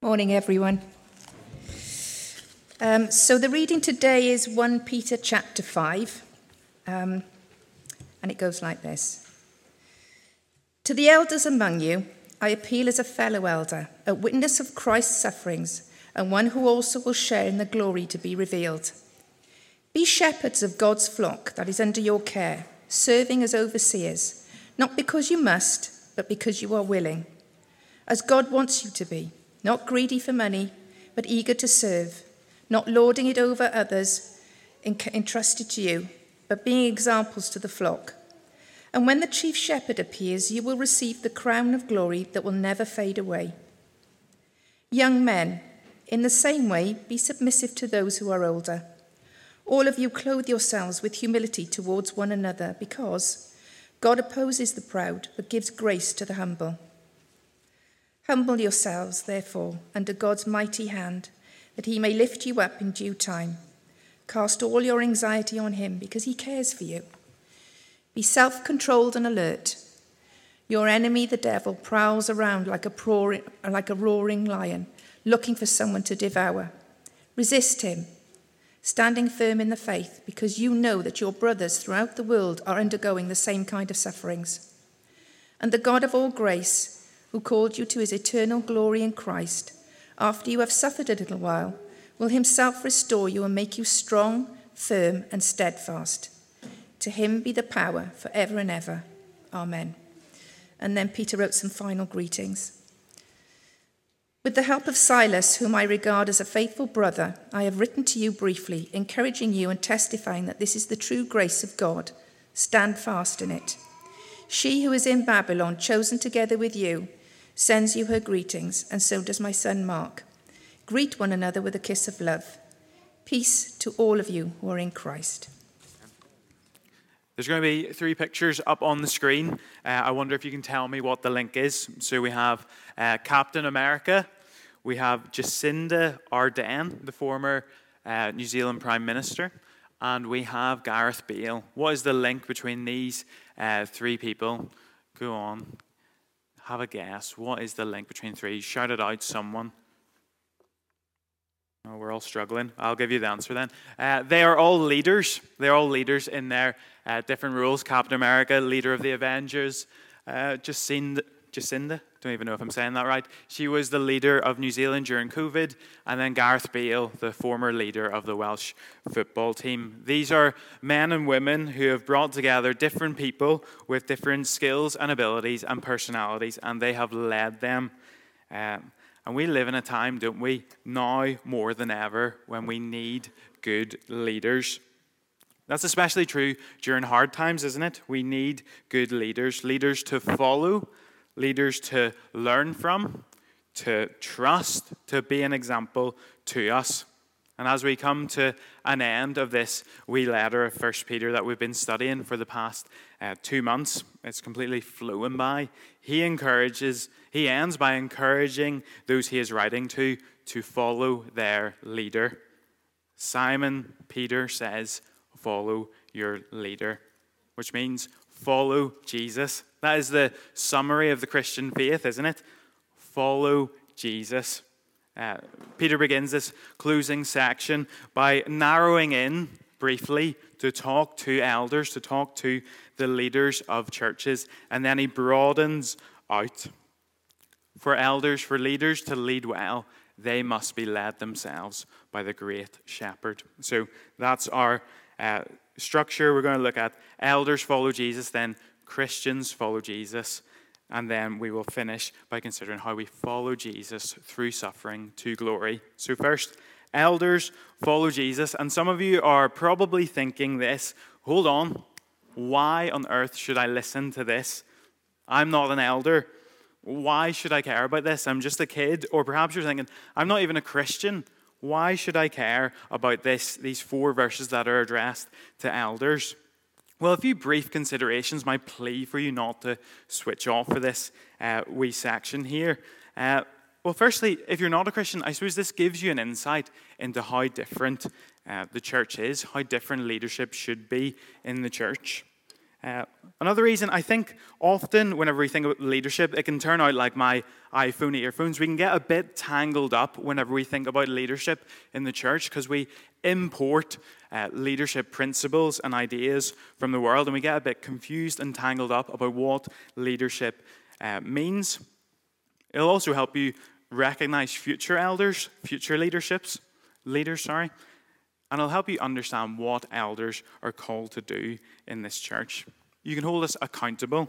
Morning, everyone. Um, so the reading today is 1 Peter chapter 5, um, and it goes like this To the elders among you, I appeal as a fellow elder, a witness of Christ's sufferings, and one who also will share in the glory to be revealed. Be shepherds of God's flock that is under your care, serving as overseers, not because you must, but because you are willing, as God wants you to be not greedy for money, but eager to serve, not lording it over others entrusted to you, but being examples to the flock. And when the chief shepherd appears, you will receive the crown of glory that will never fade away. Young men, in the same way, be submissive to those who are older. All of you clothe yourselves with humility towards one another, because God opposes the proud, but gives grace to the humble. Humble yourselves, therefore, under God's mighty hand, that he may lift you up in due time. Cast all your anxiety on him, because he cares for you. Be self controlled and alert. Your enemy, the devil, prowls around like a, roaring, like a roaring lion, looking for someone to devour. Resist him, standing firm in the faith, because you know that your brothers throughout the world are undergoing the same kind of sufferings. And the God of all grace, who called you to his eternal glory in Christ, after you have suffered a little while, will himself restore you and make you strong, firm, and steadfast. To him be the power for ever and ever. Amen. And then Peter wrote some final greetings. With the help of Silas, whom I regard as a faithful brother, I have written to you briefly, encouraging you and testifying that this is the true grace of God. Stand fast in it. She who is in Babylon, chosen together with you, sends you her greetings, and so does my son Mark. Greet one another with a kiss of love. Peace to all of you who are in Christ. There's going to be three pictures up on the screen. Uh, I wonder if you can tell me what the link is. So we have uh, Captain America, we have Jacinda Ardern, the former uh, New Zealand Prime Minister, and we have Gareth Bale. What is the link between these uh, three people? Go on, have a guess. What is the link between three? Shout it out, someone. Oh, we're all struggling. I'll give you the answer then. Uh, they are all leaders. They're all leaders in their uh, different roles. Captain America, leader of the Avengers. Uh, Jacinda, Jacinda don't even know if I'm saying that right. She was the leader of New Zealand during COVID, and then Gareth Bale, the former leader of the Welsh football team. These are men and women who have brought together different people with different skills and abilities and personalities, and they have led them. Um, and we live in a time, don't we, now more than ever, when we need good leaders. That's especially true during hard times, isn't it? We need good leaders, leaders to follow leaders to learn from, to trust, to be an example to us. And as we come to an end of this wee letter of First Peter that we've been studying for the past uh, two months, it's completely flowing by. He encourages, he ends by encouraging those he is writing to to follow their leader. Simon Peter says, Follow your leader, which means follow Jesus. That is the summary of the Christian faith, isn't it? Follow Jesus. Uh, Peter begins this closing section by narrowing in briefly to talk to elders, to talk to the leaders of churches, and then he broadens out. For elders, for leaders to lead well, they must be led themselves by the great shepherd. So that's our uh, structure. We're going to look at elders follow Jesus, then Christians follow Jesus. And then we will finish by considering how we follow Jesus through suffering to glory. So, first, elders follow Jesus. And some of you are probably thinking this hold on, why on earth should I listen to this? I'm not an elder. Why should I care about this? I'm just a kid. Or perhaps you're thinking, I'm not even a Christian. Why should I care about this, these four verses that are addressed to elders? Well, a few brief considerations, my plea for you not to switch off for this uh, wee section here. Uh, well, firstly, if you're not a Christian, I suppose this gives you an insight into how different uh, the church is, how different leadership should be in the church. Uh, another reason, I think often whenever we think about leadership, it can turn out like my iPhone earphones. We can get a bit tangled up whenever we think about leadership in the church because we import uh, leadership principles and ideas from the world and we get a bit confused and tangled up about what leadership uh, means. It'll also help you recognize future elders, future leaderships, leaders, sorry, and it'll help you understand what elders are called to do in this church. You can hold us accountable.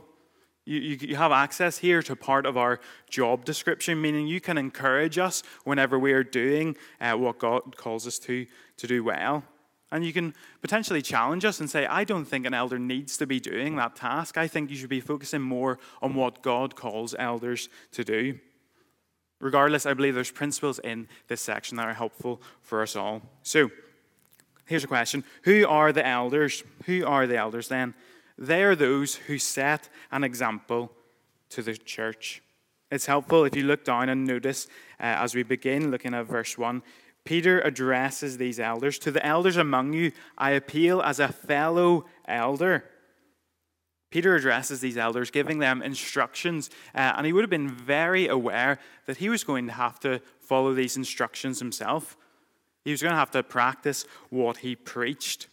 You, you, you, have access here to part of our job description, meaning you can encourage us whenever we are doing uh, what God calls us to, to do well. And you can potentially challenge us and say, I don't think an elder needs to be doing that task. I think you should be focusing more on what God calls elders to do. Regardless, I believe there's principles in this section that are helpful for us all. So, here's a question Who are the elders? Who are the elders then? They are those who set an example to the church. It's helpful if you look down and notice uh, as we begin looking at verse 1. Peter addresses these elders. To the elders among you, I appeal as a fellow elder. Peter addresses these elders, giving them instructions, uh, and he would have been very aware that he was going to have to follow these instructions himself. He was going to have to practice what he preached.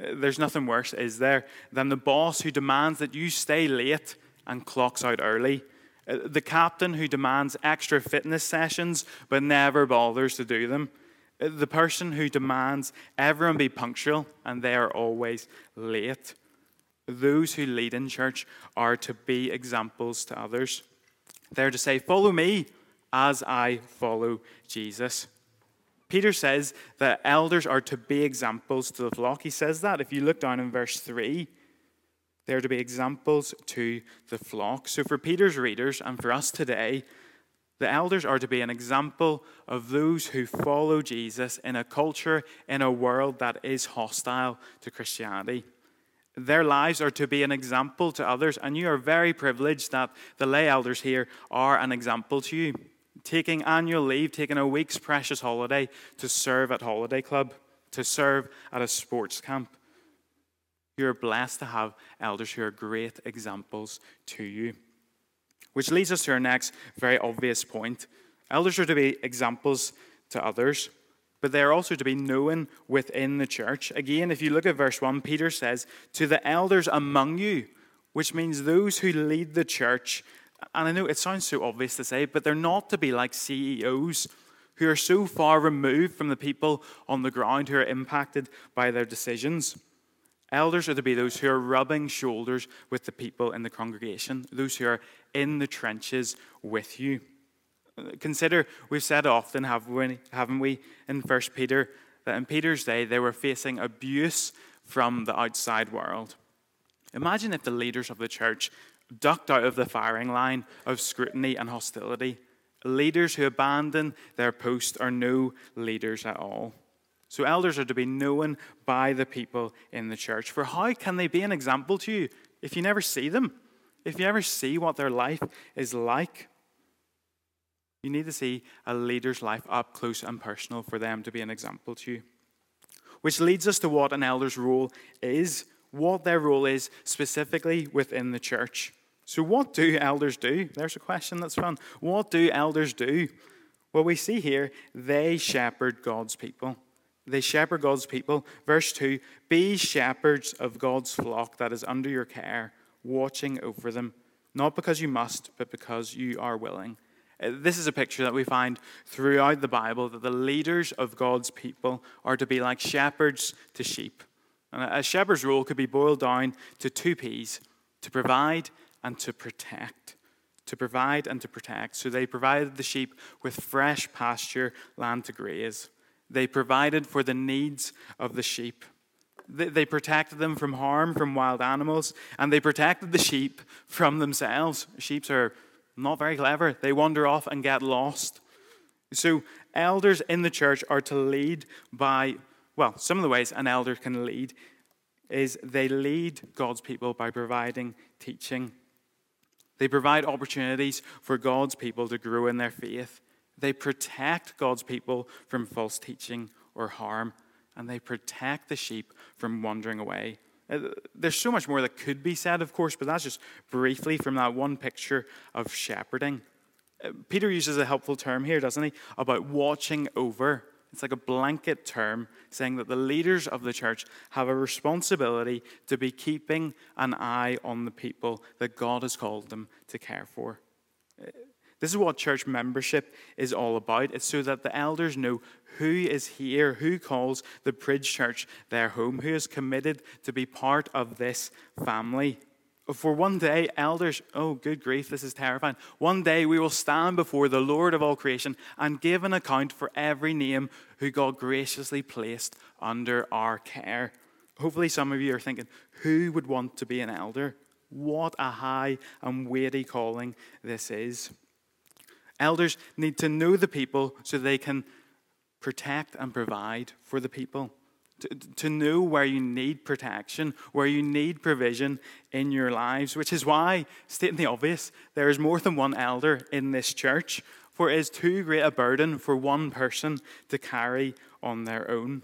There's nothing worse, is there, than the boss who demands that you stay late and clocks out early. Uh, the captain who demands extra fitness sessions but never bothers to do them. Uh, the person who demands everyone be punctual and they are always late. Those who lead in church are to be examples to others. They're to say, Follow me as I follow Jesus. Peter says that elders are to be examples to the flock. He says that if you look down in verse 3, they're to be examples to the flock. So for Peter's readers and for us today, the elders are to be an example of those who follow Jesus in a culture, in a world that is hostile to Christianity. Their lives are to be an example to others, and you are very privileged that the lay elders here are an example to you taking annual leave, taking a week's precious holiday to serve at Holiday Club, to serve at a sports camp. You're blessed to have elders who are great examples to you. Which leads us to our next very obvious point. Elders are to be examples to others, but they are also to be known within the church. Again, if you look at verse 1, Peter says, To the elders among you, which means those who lead the church and I know it sounds so obvious to say, but they're not to be like CEOs who are so far removed from the people on the ground who are impacted by their decisions. Elders are to be those who are rubbing shoulders with the people in the congregation, those who are in the trenches with you. Consider, we've said often, haven't we, in 1 Peter, that in Peter's day they were facing abuse from the outside world. Imagine if the leaders of the church ducked out of the firing line of scrutiny and hostility. Leaders who abandon their post are no leaders at all. So, elders are to be known by the people in the church. For how can they be an example to you if you never see them? If you never see what their life is like? You need to see a leader's life up close and personal for them to be an example to you. Which leads us to what an elder's role is, what their role is specifically within the church. So, what do elders do? There's a question that's fun. What do elders do? Well, we see here they shepherd God's people. They shepherd God's people. Verse 2 Be shepherds of God's flock that is under your care, watching over them, not because you must, but because you are willing. Uh, this is a picture that we find throughout the Bible that the leaders of God's people are to be like shepherds to sheep. And a shepherd's role could be boiled down to two P's to provide and to protect. To provide and to protect. So they provided the sheep with fresh pasture land to graze. They provided for the needs of the sheep. They protected them from harm from wild animals, and they protected the sheep from themselves. Sheep are not very clever, they wander off and get lost. So, elders in the church are to lead by, well, some of the ways an elder can lead is they lead God's people by providing teaching they provide opportunities for God's people to grow in their faith. They protect God's people from false teaching or harm, and they protect the sheep from wandering away. Uh, there's so much more that could be said, of course, but that's just briefly from that one picture of shepherding. Uh, Peter uses a helpful term here, doesn't he, about watching over. It's like a blanket term saying that the leaders of the church have a responsibility to be keeping an eye on the people that God has called them to care for. This is what church membership is all about. It's so that the elders know who is here, who calls the Bridge Church their home, who is committed to be part of this family. For one day, elders, oh, good grief, this is terrifying. One day we will stand before the Lord of all creation and give an account for every name who God graciously placed under our care. Hopefully, some of you are thinking, who would want to be an elder? What a high and weighty calling this is. Elders need to know the people so they can protect and provide for the people. To, to know where you need protection, where you need provision in your lives, which is why, stating the obvious, there is more than one elder in this church, for it is too great a burden for one person to carry on their own.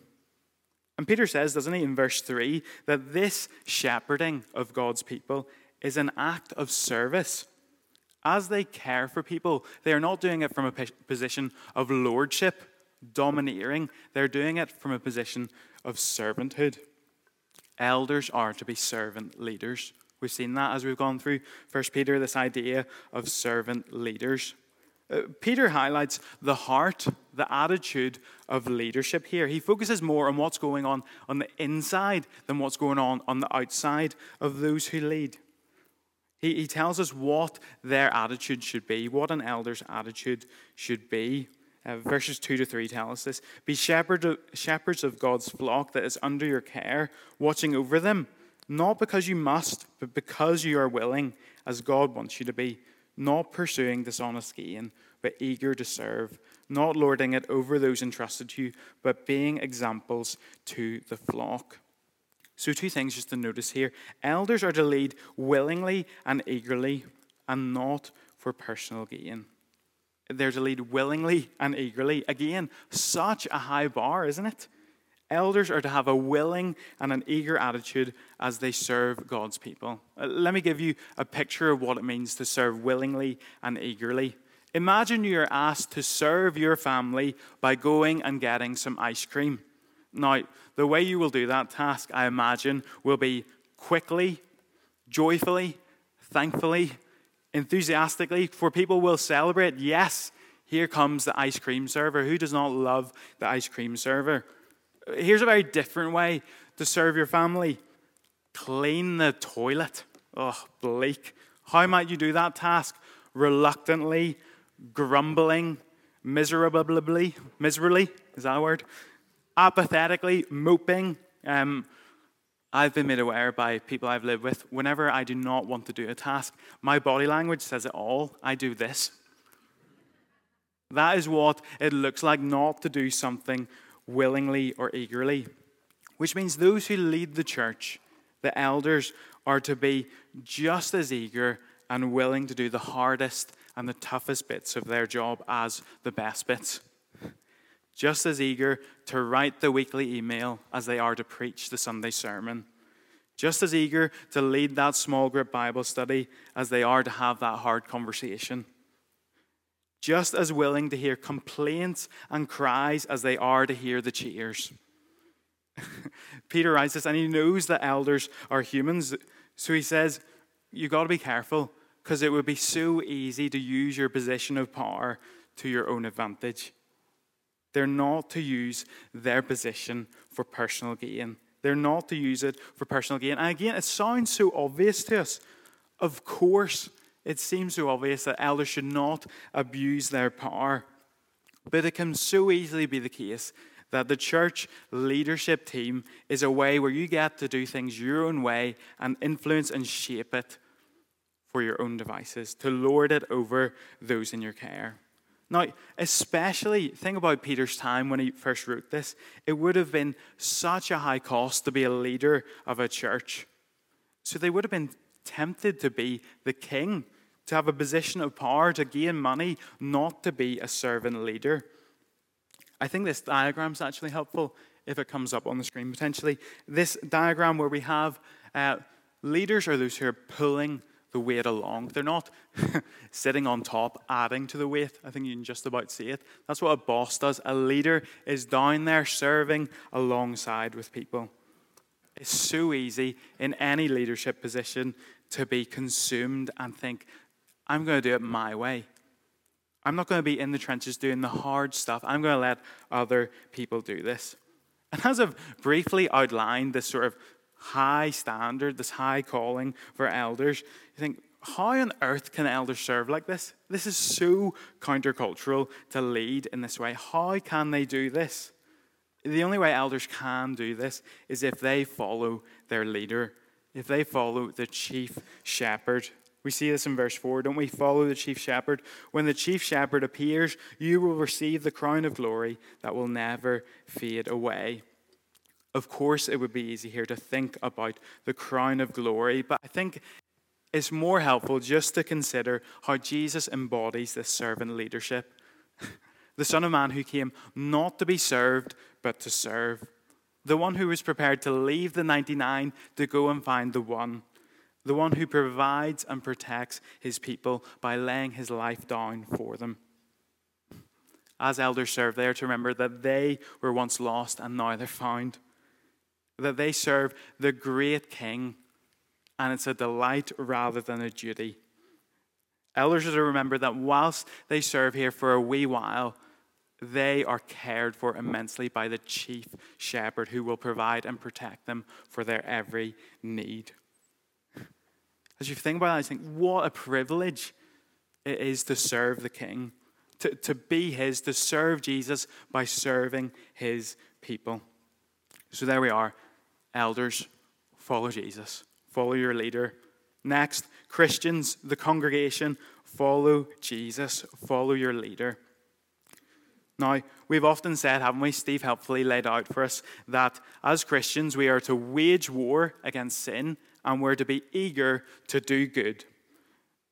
And Peter says, doesn't he, in verse 3, that this shepherding of God's people is an act of service as they care for people, they are not doing it from a position of lordship, domineering. They're doing it from a position of servanthood. Elders are to be servant leaders. We've seen that as we've gone through First Peter, this idea of servant leaders. Uh, Peter highlights the heart, the attitude of leadership here. He focuses more on what's going on on the inside than what's going on on the outside of those who lead. He, he tells us what their attitude should be, what an elder's attitude should be. Uh, verses 2 to 3 tell us this Be shepherd of, shepherds of God's flock that is under your care, watching over them, not because you must, but because you are willing, as God wants you to be, not pursuing dishonest gain, but eager to serve, not lording it over those entrusted to you, but being examples to the flock. So, two things just to notice here elders are to lead willingly and eagerly, and not for personal gain. They're to lead willingly and eagerly. Again, such a high bar, isn't it? Elders are to have a willing and an eager attitude as they serve God's people. Uh, let me give you a picture of what it means to serve willingly and eagerly. Imagine you're asked to serve your family by going and getting some ice cream. Now, the way you will do that task, I imagine, will be quickly, joyfully, thankfully, enthusiastically, for people will celebrate. Yes, here comes the ice cream server. Who does not love the ice cream server? Here's a very different way to serve your family clean the toilet. Oh, bleak. How might you do that task? Reluctantly, grumbling, miserably, miserably, is that a word? apathetically moping. Um, I've been made aware by people I've lived with, whenever I do not want to do a task, my body language says it all. I do this. That is what it looks like not to do something willingly or eagerly. Which means those who lead the church, the elders, are to be just as eager and willing to do the hardest and the toughest bits of their job as the best bits just as eager to write the weekly email as they are to preach the Sunday sermon, just as eager to lead that small group Bible study as they are to have that hard conversation, just as willing to hear complaints and cries as they are to hear the cheers. Peter writes this, and he knows that elders are humans, so he says, You've got to be careful because it would be so easy to use your position of power to your own advantage. They're not to use their position for personal gain. They're not to use it for personal gain. And again, it sounds so obvious to us. Of course, it seems so obvious that elders should not abuse their power. But it can so easily be the case that the church leadership team is a way where you get to do things your own way and influence and shape it for your own devices, to lord it over those in your care. Now, especially, think about Peter's time when he first wrote this. It would have been such a high cost to be a leader of a church. So they would have been tempted to be the king, to have a position of power, to gain money, not to be a servant leader. I think this diagram is actually helpful if it comes up on the screen potentially. This diagram where we have Uh, leaders are those who are pulling the weight along. They're not sitting on top, adding to the weight. I think you can just about see it. That's what a boss does. A leader is down there serving alongside with people. It's so easy in any leadership position to be consumed and think, I'm going to do it my way. I'm not going to be in the trenches doing the hard stuff. I'm going to let other people do this. And as I've briefly outlined this sort of high standard, this high calling for elders, you think, how on earth can elders serve like this? This is so countercultural to lead in this way. How can they do this? The only way elders can do this is if they follow their leader, if they follow the chief shepherd. We see this in verse 4, don't we? Follow the chief shepherd. When the chief shepherd appears, you will receive the crown of glory that will never fade away. Of course, it would be easy here to think about the crown of glory, but I think it's more helpful just to consider how Jesus embodies this servant leadership. the Son of Man who came not to be served, but to serve. The one who was prepared to leave the 99 to go and find the one. The one who provides and protects his people by laying his life down for them. As elders serve, they are to remember that they were once lost and now they're found that they serve the great King, and it's a delight rather than a duty. Elders are to remember that whilst they serve here for a wee while, they are cared for immensely by the chief shepherd who will provide and protect them for their every need. As you think about that, I think, what a privilege it is to serve the King, to, to be His, to serve Jesus by serving His people. So there we are. Elders, follow Jesus, follow your leader. Next, Christians, the congregation, follow Jesus, follow your leader. Now, we've often said, haven't we? Steve helpfully laid out for us that as Christians, we are to wage war against sin and we're to be eager to do good.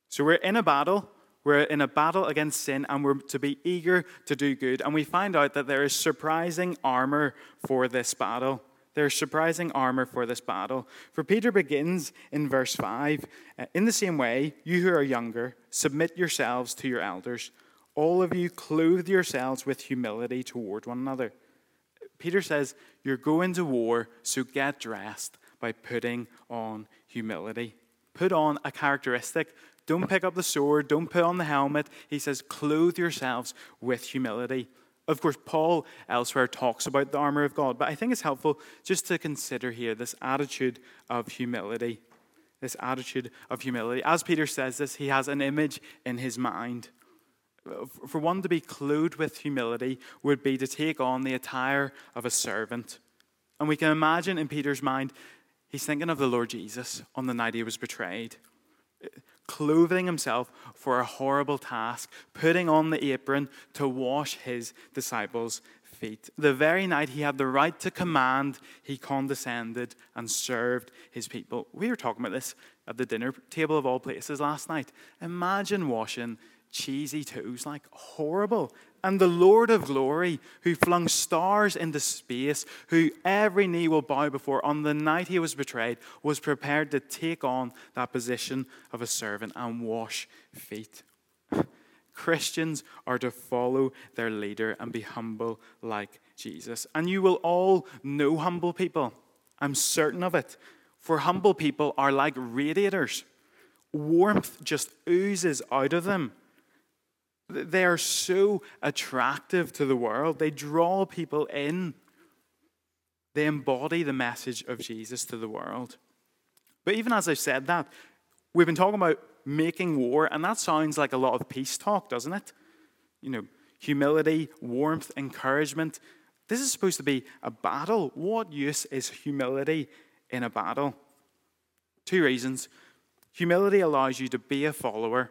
So we're in a battle. We're in a battle against sin and we're to be eager to do good. And we find out that there is surprising armor for this battle. There's surprising armor for this battle. For Peter begins in verse 5 uh, In the same way, you who are younger, submit yourselves to your elders. All of you clothe yourselves with humility toward one another. Peter says, You're going to war, so get dressed by putting on humility. Put on a characteristic. Don't pick up the sword, don't put on the helmet. He says, Clothe yourselves with humility. Of course, Paul elsewhere talks about the armor of God, but I think it's helpful just to consider here this attitude of humility. This attitude of humility. As Peter says this, he has an image in his mind. For one to be clothed with humility would be to take on the attire of a servant. And we can imagine in Peter's mind, he's thinking of the Lord Jesus on the night he was betrayed clothing himself for a horrible task, putting on the apron to wash his disciples' feet. The very night he had the right to command, he condescended and served his people. We were talking about this at the dinner table of all places last night. Imagine washing cheesy toes, like horrible. And the Lord of glory, who flung stars into space, who every knee will bow before on the night he was betrayed, was prepared to take on that position of a servant and wash feet. Christians are to follow their leader and be humble like Jesus. And you will all know humble people. I'm certain of it. For humble people are like radiators, warmth just oozes out of them. They are so attractive to the world, they draw people in. They embody the message of Jesus to the world. But even as I've said that, we've been talking about making war, and that sounds like a lot of peace talk, doesn't it? You know, humility, warmth, encouragement. This is supposed to be a battle. What use is humility in a battle? Two reasons. Humility allows you to be a follower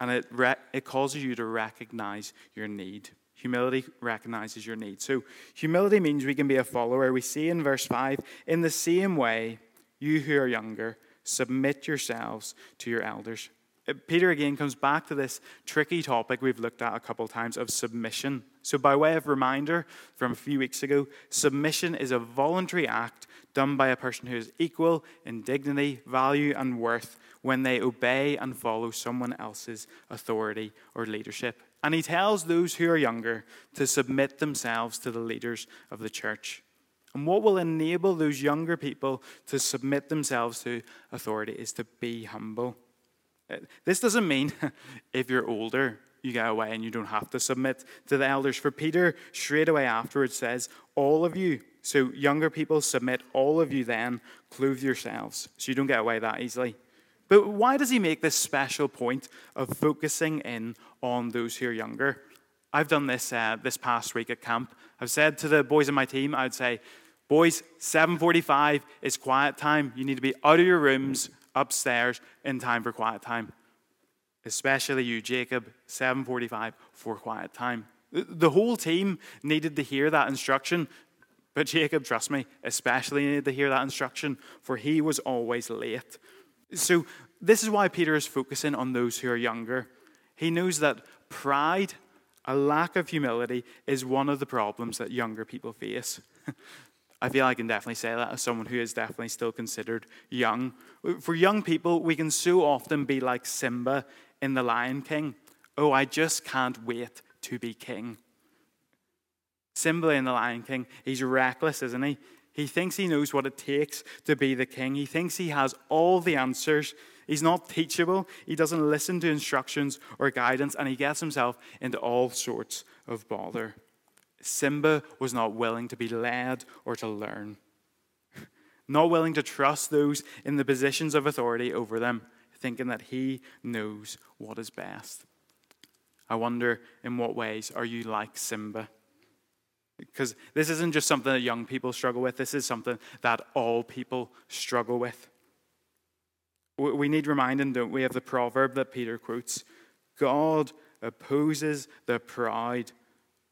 and it, re- it causes you to recognize your need. Humility recognizes your need. So, humility means we can be a follower. We see in verse 5 in the same way, you who are younger, submit yourselves to your elders. Uh, Peter again comes back to this tricky topic we've looked at a couple of times of submission. So, by way of reminder from a few weeks ago, submission is a voluntary act done by a person who is equal in dignity, value, and worth when they obey and follow someone else's authority or leadership. And he tells those who are younger to submit themselves to the leaders of the church. And what will enable those younger people to submit themselves to authority is to be humble. Uh, this doesn't mean if you're older, you get away and you don't have to submit to the elders. For Peter, straight away afterwards, says, All of you, so younger people, submit, all of you then, clothe yourselves. So you don't get away that easily. But why does he make this special point of focusing in on those who are younger? I've done this uh, this past week at camp. I've said to the boys in my team, I'd say, boys, 7:45 is quiet time. You need to be out of your rooms, upstairs, in time for quiet time. Especially you, Jacob, 7:45 for quiet time. The whole team needed to hear that instruction, but Jacob, trust me, especially needed to hear that instruction, for he was always late. So, this is why Peter is focusing on those who are younger. He knows that pride, a lack of humility, is one of the problems that younger people face. I feel I can definitely say that as someone who is definitely still considered young. For young people, we can so often be like Simba in The Lion King. Oh, I just can't wait to be king. Simba in The Lion King, he's reckless, isn't he? He thinks he knows what it takes to be the king. He thinks he has all the answers. He's not teachable. He doesn't listen to instructions or guidance, and he gets himself into all sorts of bother. Simba was not willing to be led or to learn, not willing to trust those in the positions of authority over them, thinking that he knows what is best. I wonder in what ways are you like Simba? Because this isn't just something that young people struggle with, this is something that all people struggle with. We need reminding, don't we, of the proverb that Peter quotes God opposes the proud,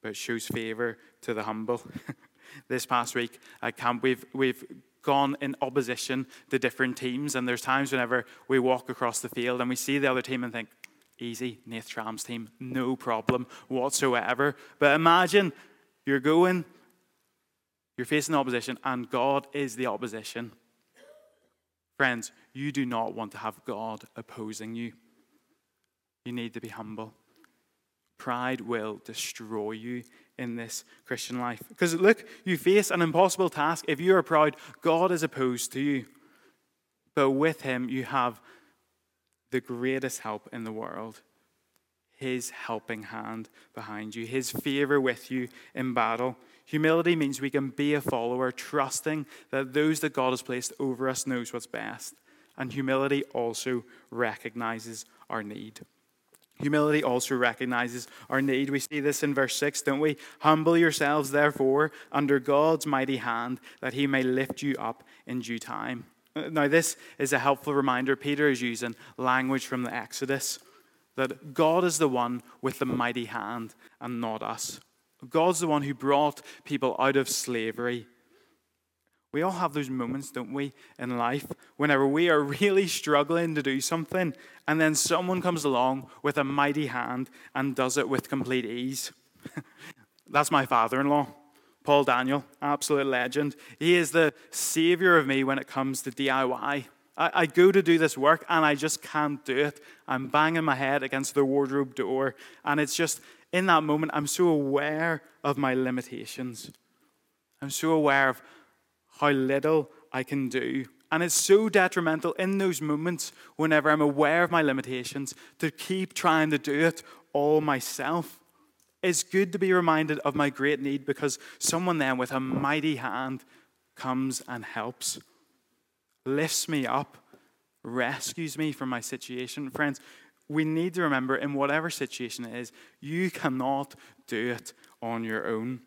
but shows favor to the humble. this past week at camp, we've, we've gone in opposition to different teams, and there's times whenever we walk across the field and we see the other team and think, easy, Nath Tram's team, no problem whatsoever. But imagine you're going, you're facing opposition, and God is the opposition. Friends, you do not want to have God opposing you. You need to be humble. Pride will destroy you in this Christian life. Because look, you face an impossible task. If you are proud, God is opposed to you. But with Him, you have the greatest help in the world his helping hand behind you, His favor with you in battle. Humility means we can be a follower, trusting that those that God has placed over us knows what's best. And humility also recognizes our need. Humility also recognizes our need. We see this in verse 6, don't we? Humble yourselves, therefore, under God's mighty hand, that he may lift you up in due time. Now, this is a helpful reminder. Peter is using language from the Exodus that God is the one with the mighty hand and not us. God's the one who brought people out of slavery. We all have those moments, don't we, in life, whenever we are really struggling to do something, and then someone comes along with a mighty hand and does it with complete ease. That's my father in law, Paul Daniel, absolute legend. He is the savior of me when it comes to DIY. I, I go to do this work and I just can't do it. I'm banging my head against the wardrobe door. And it's just, in that moment, I'm so aware of my limitations. I'm so aware of how little I can do. And it's so detrimental in those moments, whenever I'm aware of my limitations, to keep trying to do it all myself. It's good to be reminded of my great need because someone then with a mighty hand comes and helps lifts me up, rescues me from my situation. Friends, we need to remember in whatever situation it is, you cannot do it on your own.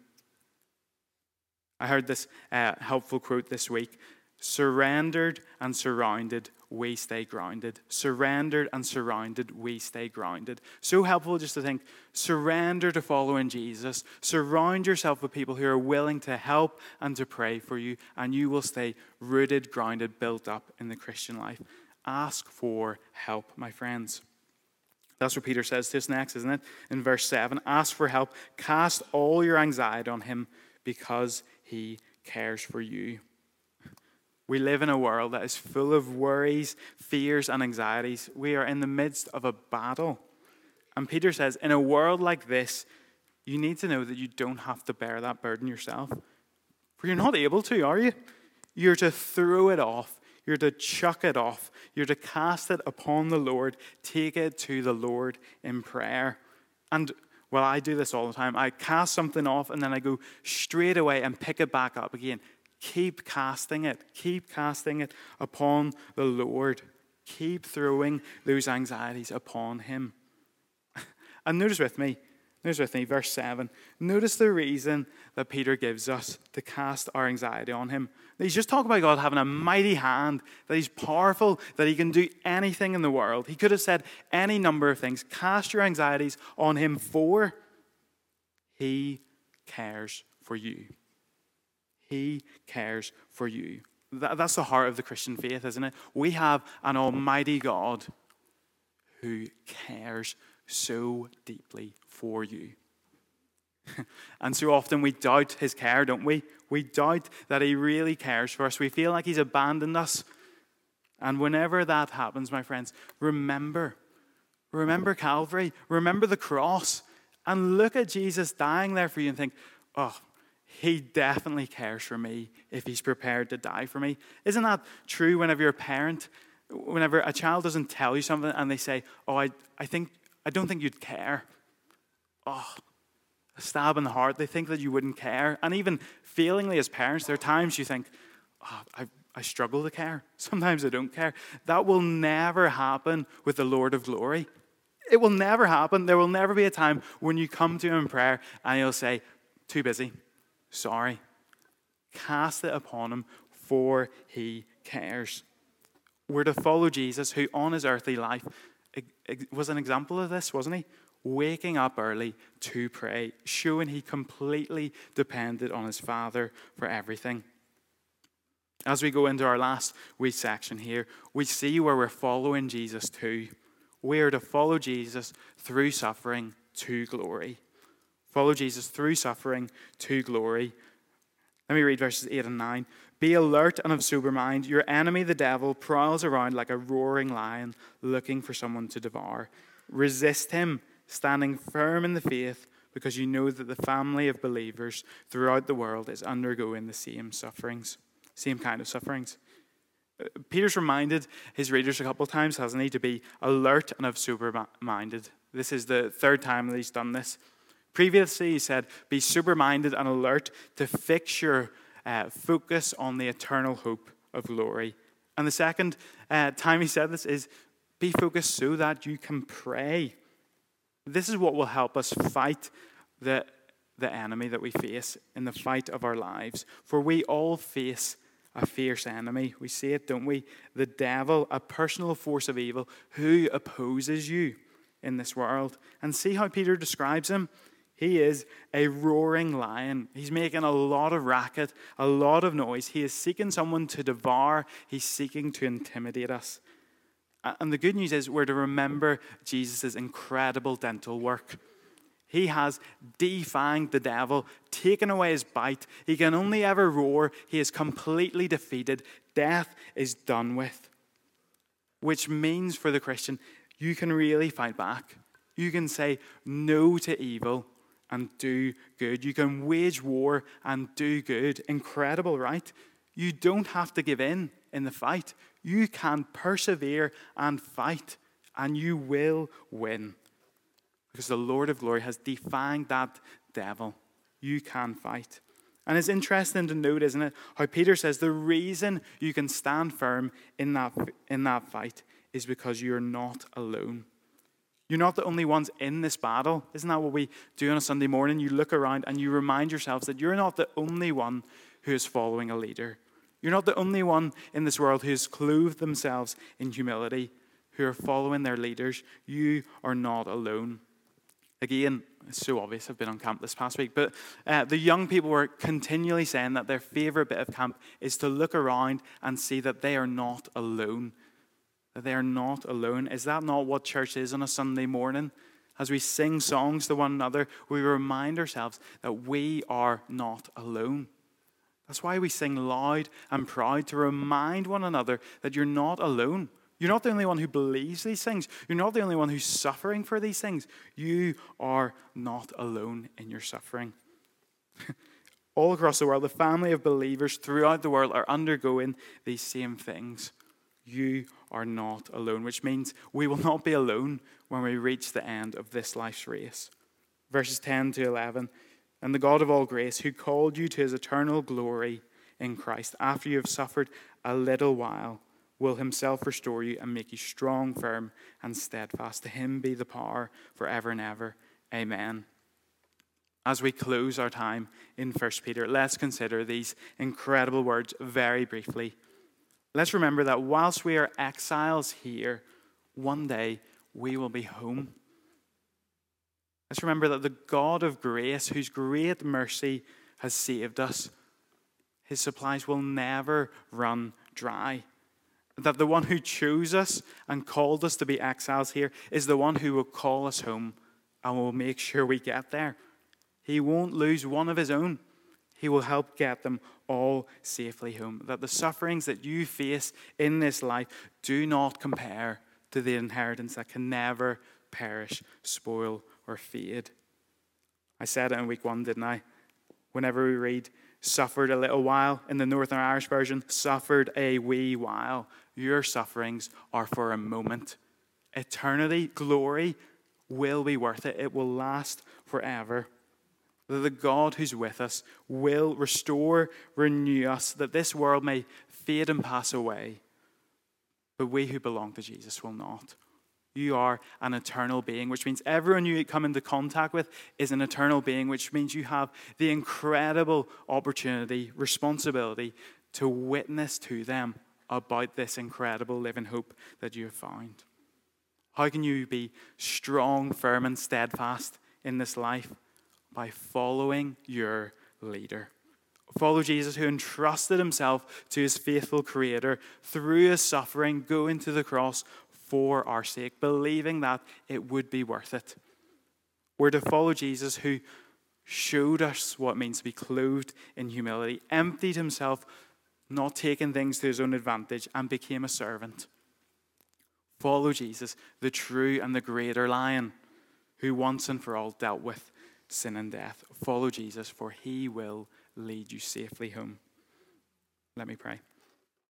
I heard this uh, helpful quote this week surrendered and surrounded we stay grounded. Surrendered and surrounded, we stay grounded. So helpful just to think surrender to following Jesus. Surround yourself with people who are willing to help and to pray for you, and you will stay rooted, grounded, built up in the Christian life. Ask for help, my friends. That's what Peter says to us next, isn't it? In verse 7 Ask for help, cast all your anxiety on him because he cares for you. We live in a world that is full of worries, fears, and anxieties. We are in the midst of a battle. And Peter says, in a world like this, you need to know that you don't have to bear that burden yourself. For you're not able to, are you? You're to throw it off. You're to chuck it off. You're to cast it upon the Lord. Take it to the Lord in prayer. And well, I do this all the time. I cast something off and then I go straight away and pick it back up again. Keep casting it. Keep casting it upon the Lord. Keep throwing those anxieties upon Him. And notice with me, notice with me, verse 7. Notice the reason that Peter gives us to cast our anxiety on Him. He's just talking about God having a mighty hand, that He's powerful, that He can do anything in the world. He could have said any number of things. Cast your anxieties on Him for He cares for you. He cares for you. That, that's the heart of the Christian faith, isn't it? We have an almighty God who cares so deeply for you. and so often we doubt his care, don't we? We doubt that he really cares for us. We feel like he's abandoned us. And whenever that happens, my friends, remember. Remember Calvary. Remember the cross. And look at Jesus dying there for you and think, oh, he definitely cares for me if he's prepared to die for me. Isn't that true whenever you're a parent? Whenever a child doesn't tell you something and they say, Oh, I, I think I don't think you'd care. Oh, a stab in the heart. They think that you wouldn't care. And even feelingly as parents, there are times you think, oh, I, I struggle to care. Sometimes I don't care. That will never happen with the Lord of glory. It will never happen. There will never be a time when you come to him in prayer and he'll say, Too busy sorry. Cast it upon him, for he cares. We're to follow Jesus, who on his earthly life was an example of this, wasn't he? Waking up early to pray, showing he completely depended on his Father for everything. As we go into our last week section here, we see where we're following Jesus too. We are to follow Jesus through suffering to glory. Follow Jesus through suffering to glory. Let me read verses 8 and 9. Be alert and of sober mind. Your enemy, the devil, prowls around like a roaring lion looking for someone to devour. Resist him, standing firm in the faith, because you know that the family of believers throughout the world is undergoing the same sufferings, same kind of sufferings. Uh, Peter's reminded his readers a couple of times, hasn't he, to be alert and of sober minded. This is the third time that he's done this. Previously, he said, Be sober minded and alert to fix your uh, focus on the eternal hope of glory. And the second uh, time he said this is, Be focused so that you can pray. This is what will help us fight the, the enemy that we face in the fight of our lives. For we all face a fierce enemy. We see it, don't we? The devil, a personal force of evil who opposes you in this world. And see how Peter describes him. He is a roaring lion. He's making a lot of racket, a lot of noise. He is seeking someone to devour, he's seeking to intimidate us. And the good news is we're to remember Jesus' incredible dental work. He has defanged the devil, taken away his bite. He can only ever roar. He is completely defeated. Death is done with. Which means for the Christian, you can really fight back. You can say no to evil and do good. You can wage war and do good. Incredible, right? You don't have to give in in the fight. You can persevere and fight, and you will win. Because the Lord of glory has defanged that devil. You can fight. And it's interesting to note, isn't it, how Peter says the reason you can stand firm in that, in that fight is because you're not alone. You're not the only ones in this battle. Isn't that what we do on a Sunday morning? You look around and you remind yourselves that you're not the only one who is following a leader. You're not the only one in this world who has clothed themselves in humility, who are following their leaders. You are not alone. Again, it's so obvious. I've been on camp this past week, but uh, the young people were continually saying that their favorite bit of camp is to look around and see that they are not alone that they are not alone. Is that not what church is on a Sunday morning? As we sing songs to one another, we remind ourselves that we are not alone, That's why we sing loud and proud to remind one another that you're not alone. You're not the only one who believes these things. You're not the only one who's suffering for these things. You are not alone in your suffering. All across the world, the family of believers throughout the world are undergoing these same things. You are not alone, which means we will not be alone when we reach the end of this life's race. Verses 10 to 11 And the God of all grace, who called you to his eternal glory in Christ, after you have suffered a little while, will himself restore you and make you strong, firm, and steadfast. To him be the power forever and ever. Amen. As we close our time in 1 Peter, let's consider these incredible words very briefly. Let's remember that whilst we are exiles here, one day we will be home. Let's remember that the God of grace, whose great mercy has saved us, his supplies will never run dry that the one who chose us and called us to be exiles here is the one who will call us home and will make sure we get there. He won't lose one of his own. He will help get them all safely home. That the sufferings that you face in this life do not compare to the inheritance that can never perish, spoil, or fade. I said it in week one, didn't I? Whenever we read, suffered a little while in the Northern Irish version, suffered a wee while your sufferings are for a moment. Eternity, glory will be worth it. It will last forever. That the God who's with us will restore, renew us, that this world may fade and pass away. But we who belong to Jesus will not. You are an eternal being, which means everyone you come into contact with is an eternal being, which means you have the incredible opportunity, responsibility to witness to them about this incredible living hope that you have found? How can you be strong, firm, and steadfast in this life? By following your leader. Follow Jesus, who entrusted himself to his faithful Creator through his suffering, going to the cross for our sake, believing that it would be worth it. We're to follow Jesus, who showed us what it means to be clothed in humility, emptied himself not taking things to his own advantage, and became a servant. Follow Jesus, the true and the greater lion, who once and for all dealt with sin and death. Follow Jesus, for he will lead you safely home. Let me pray.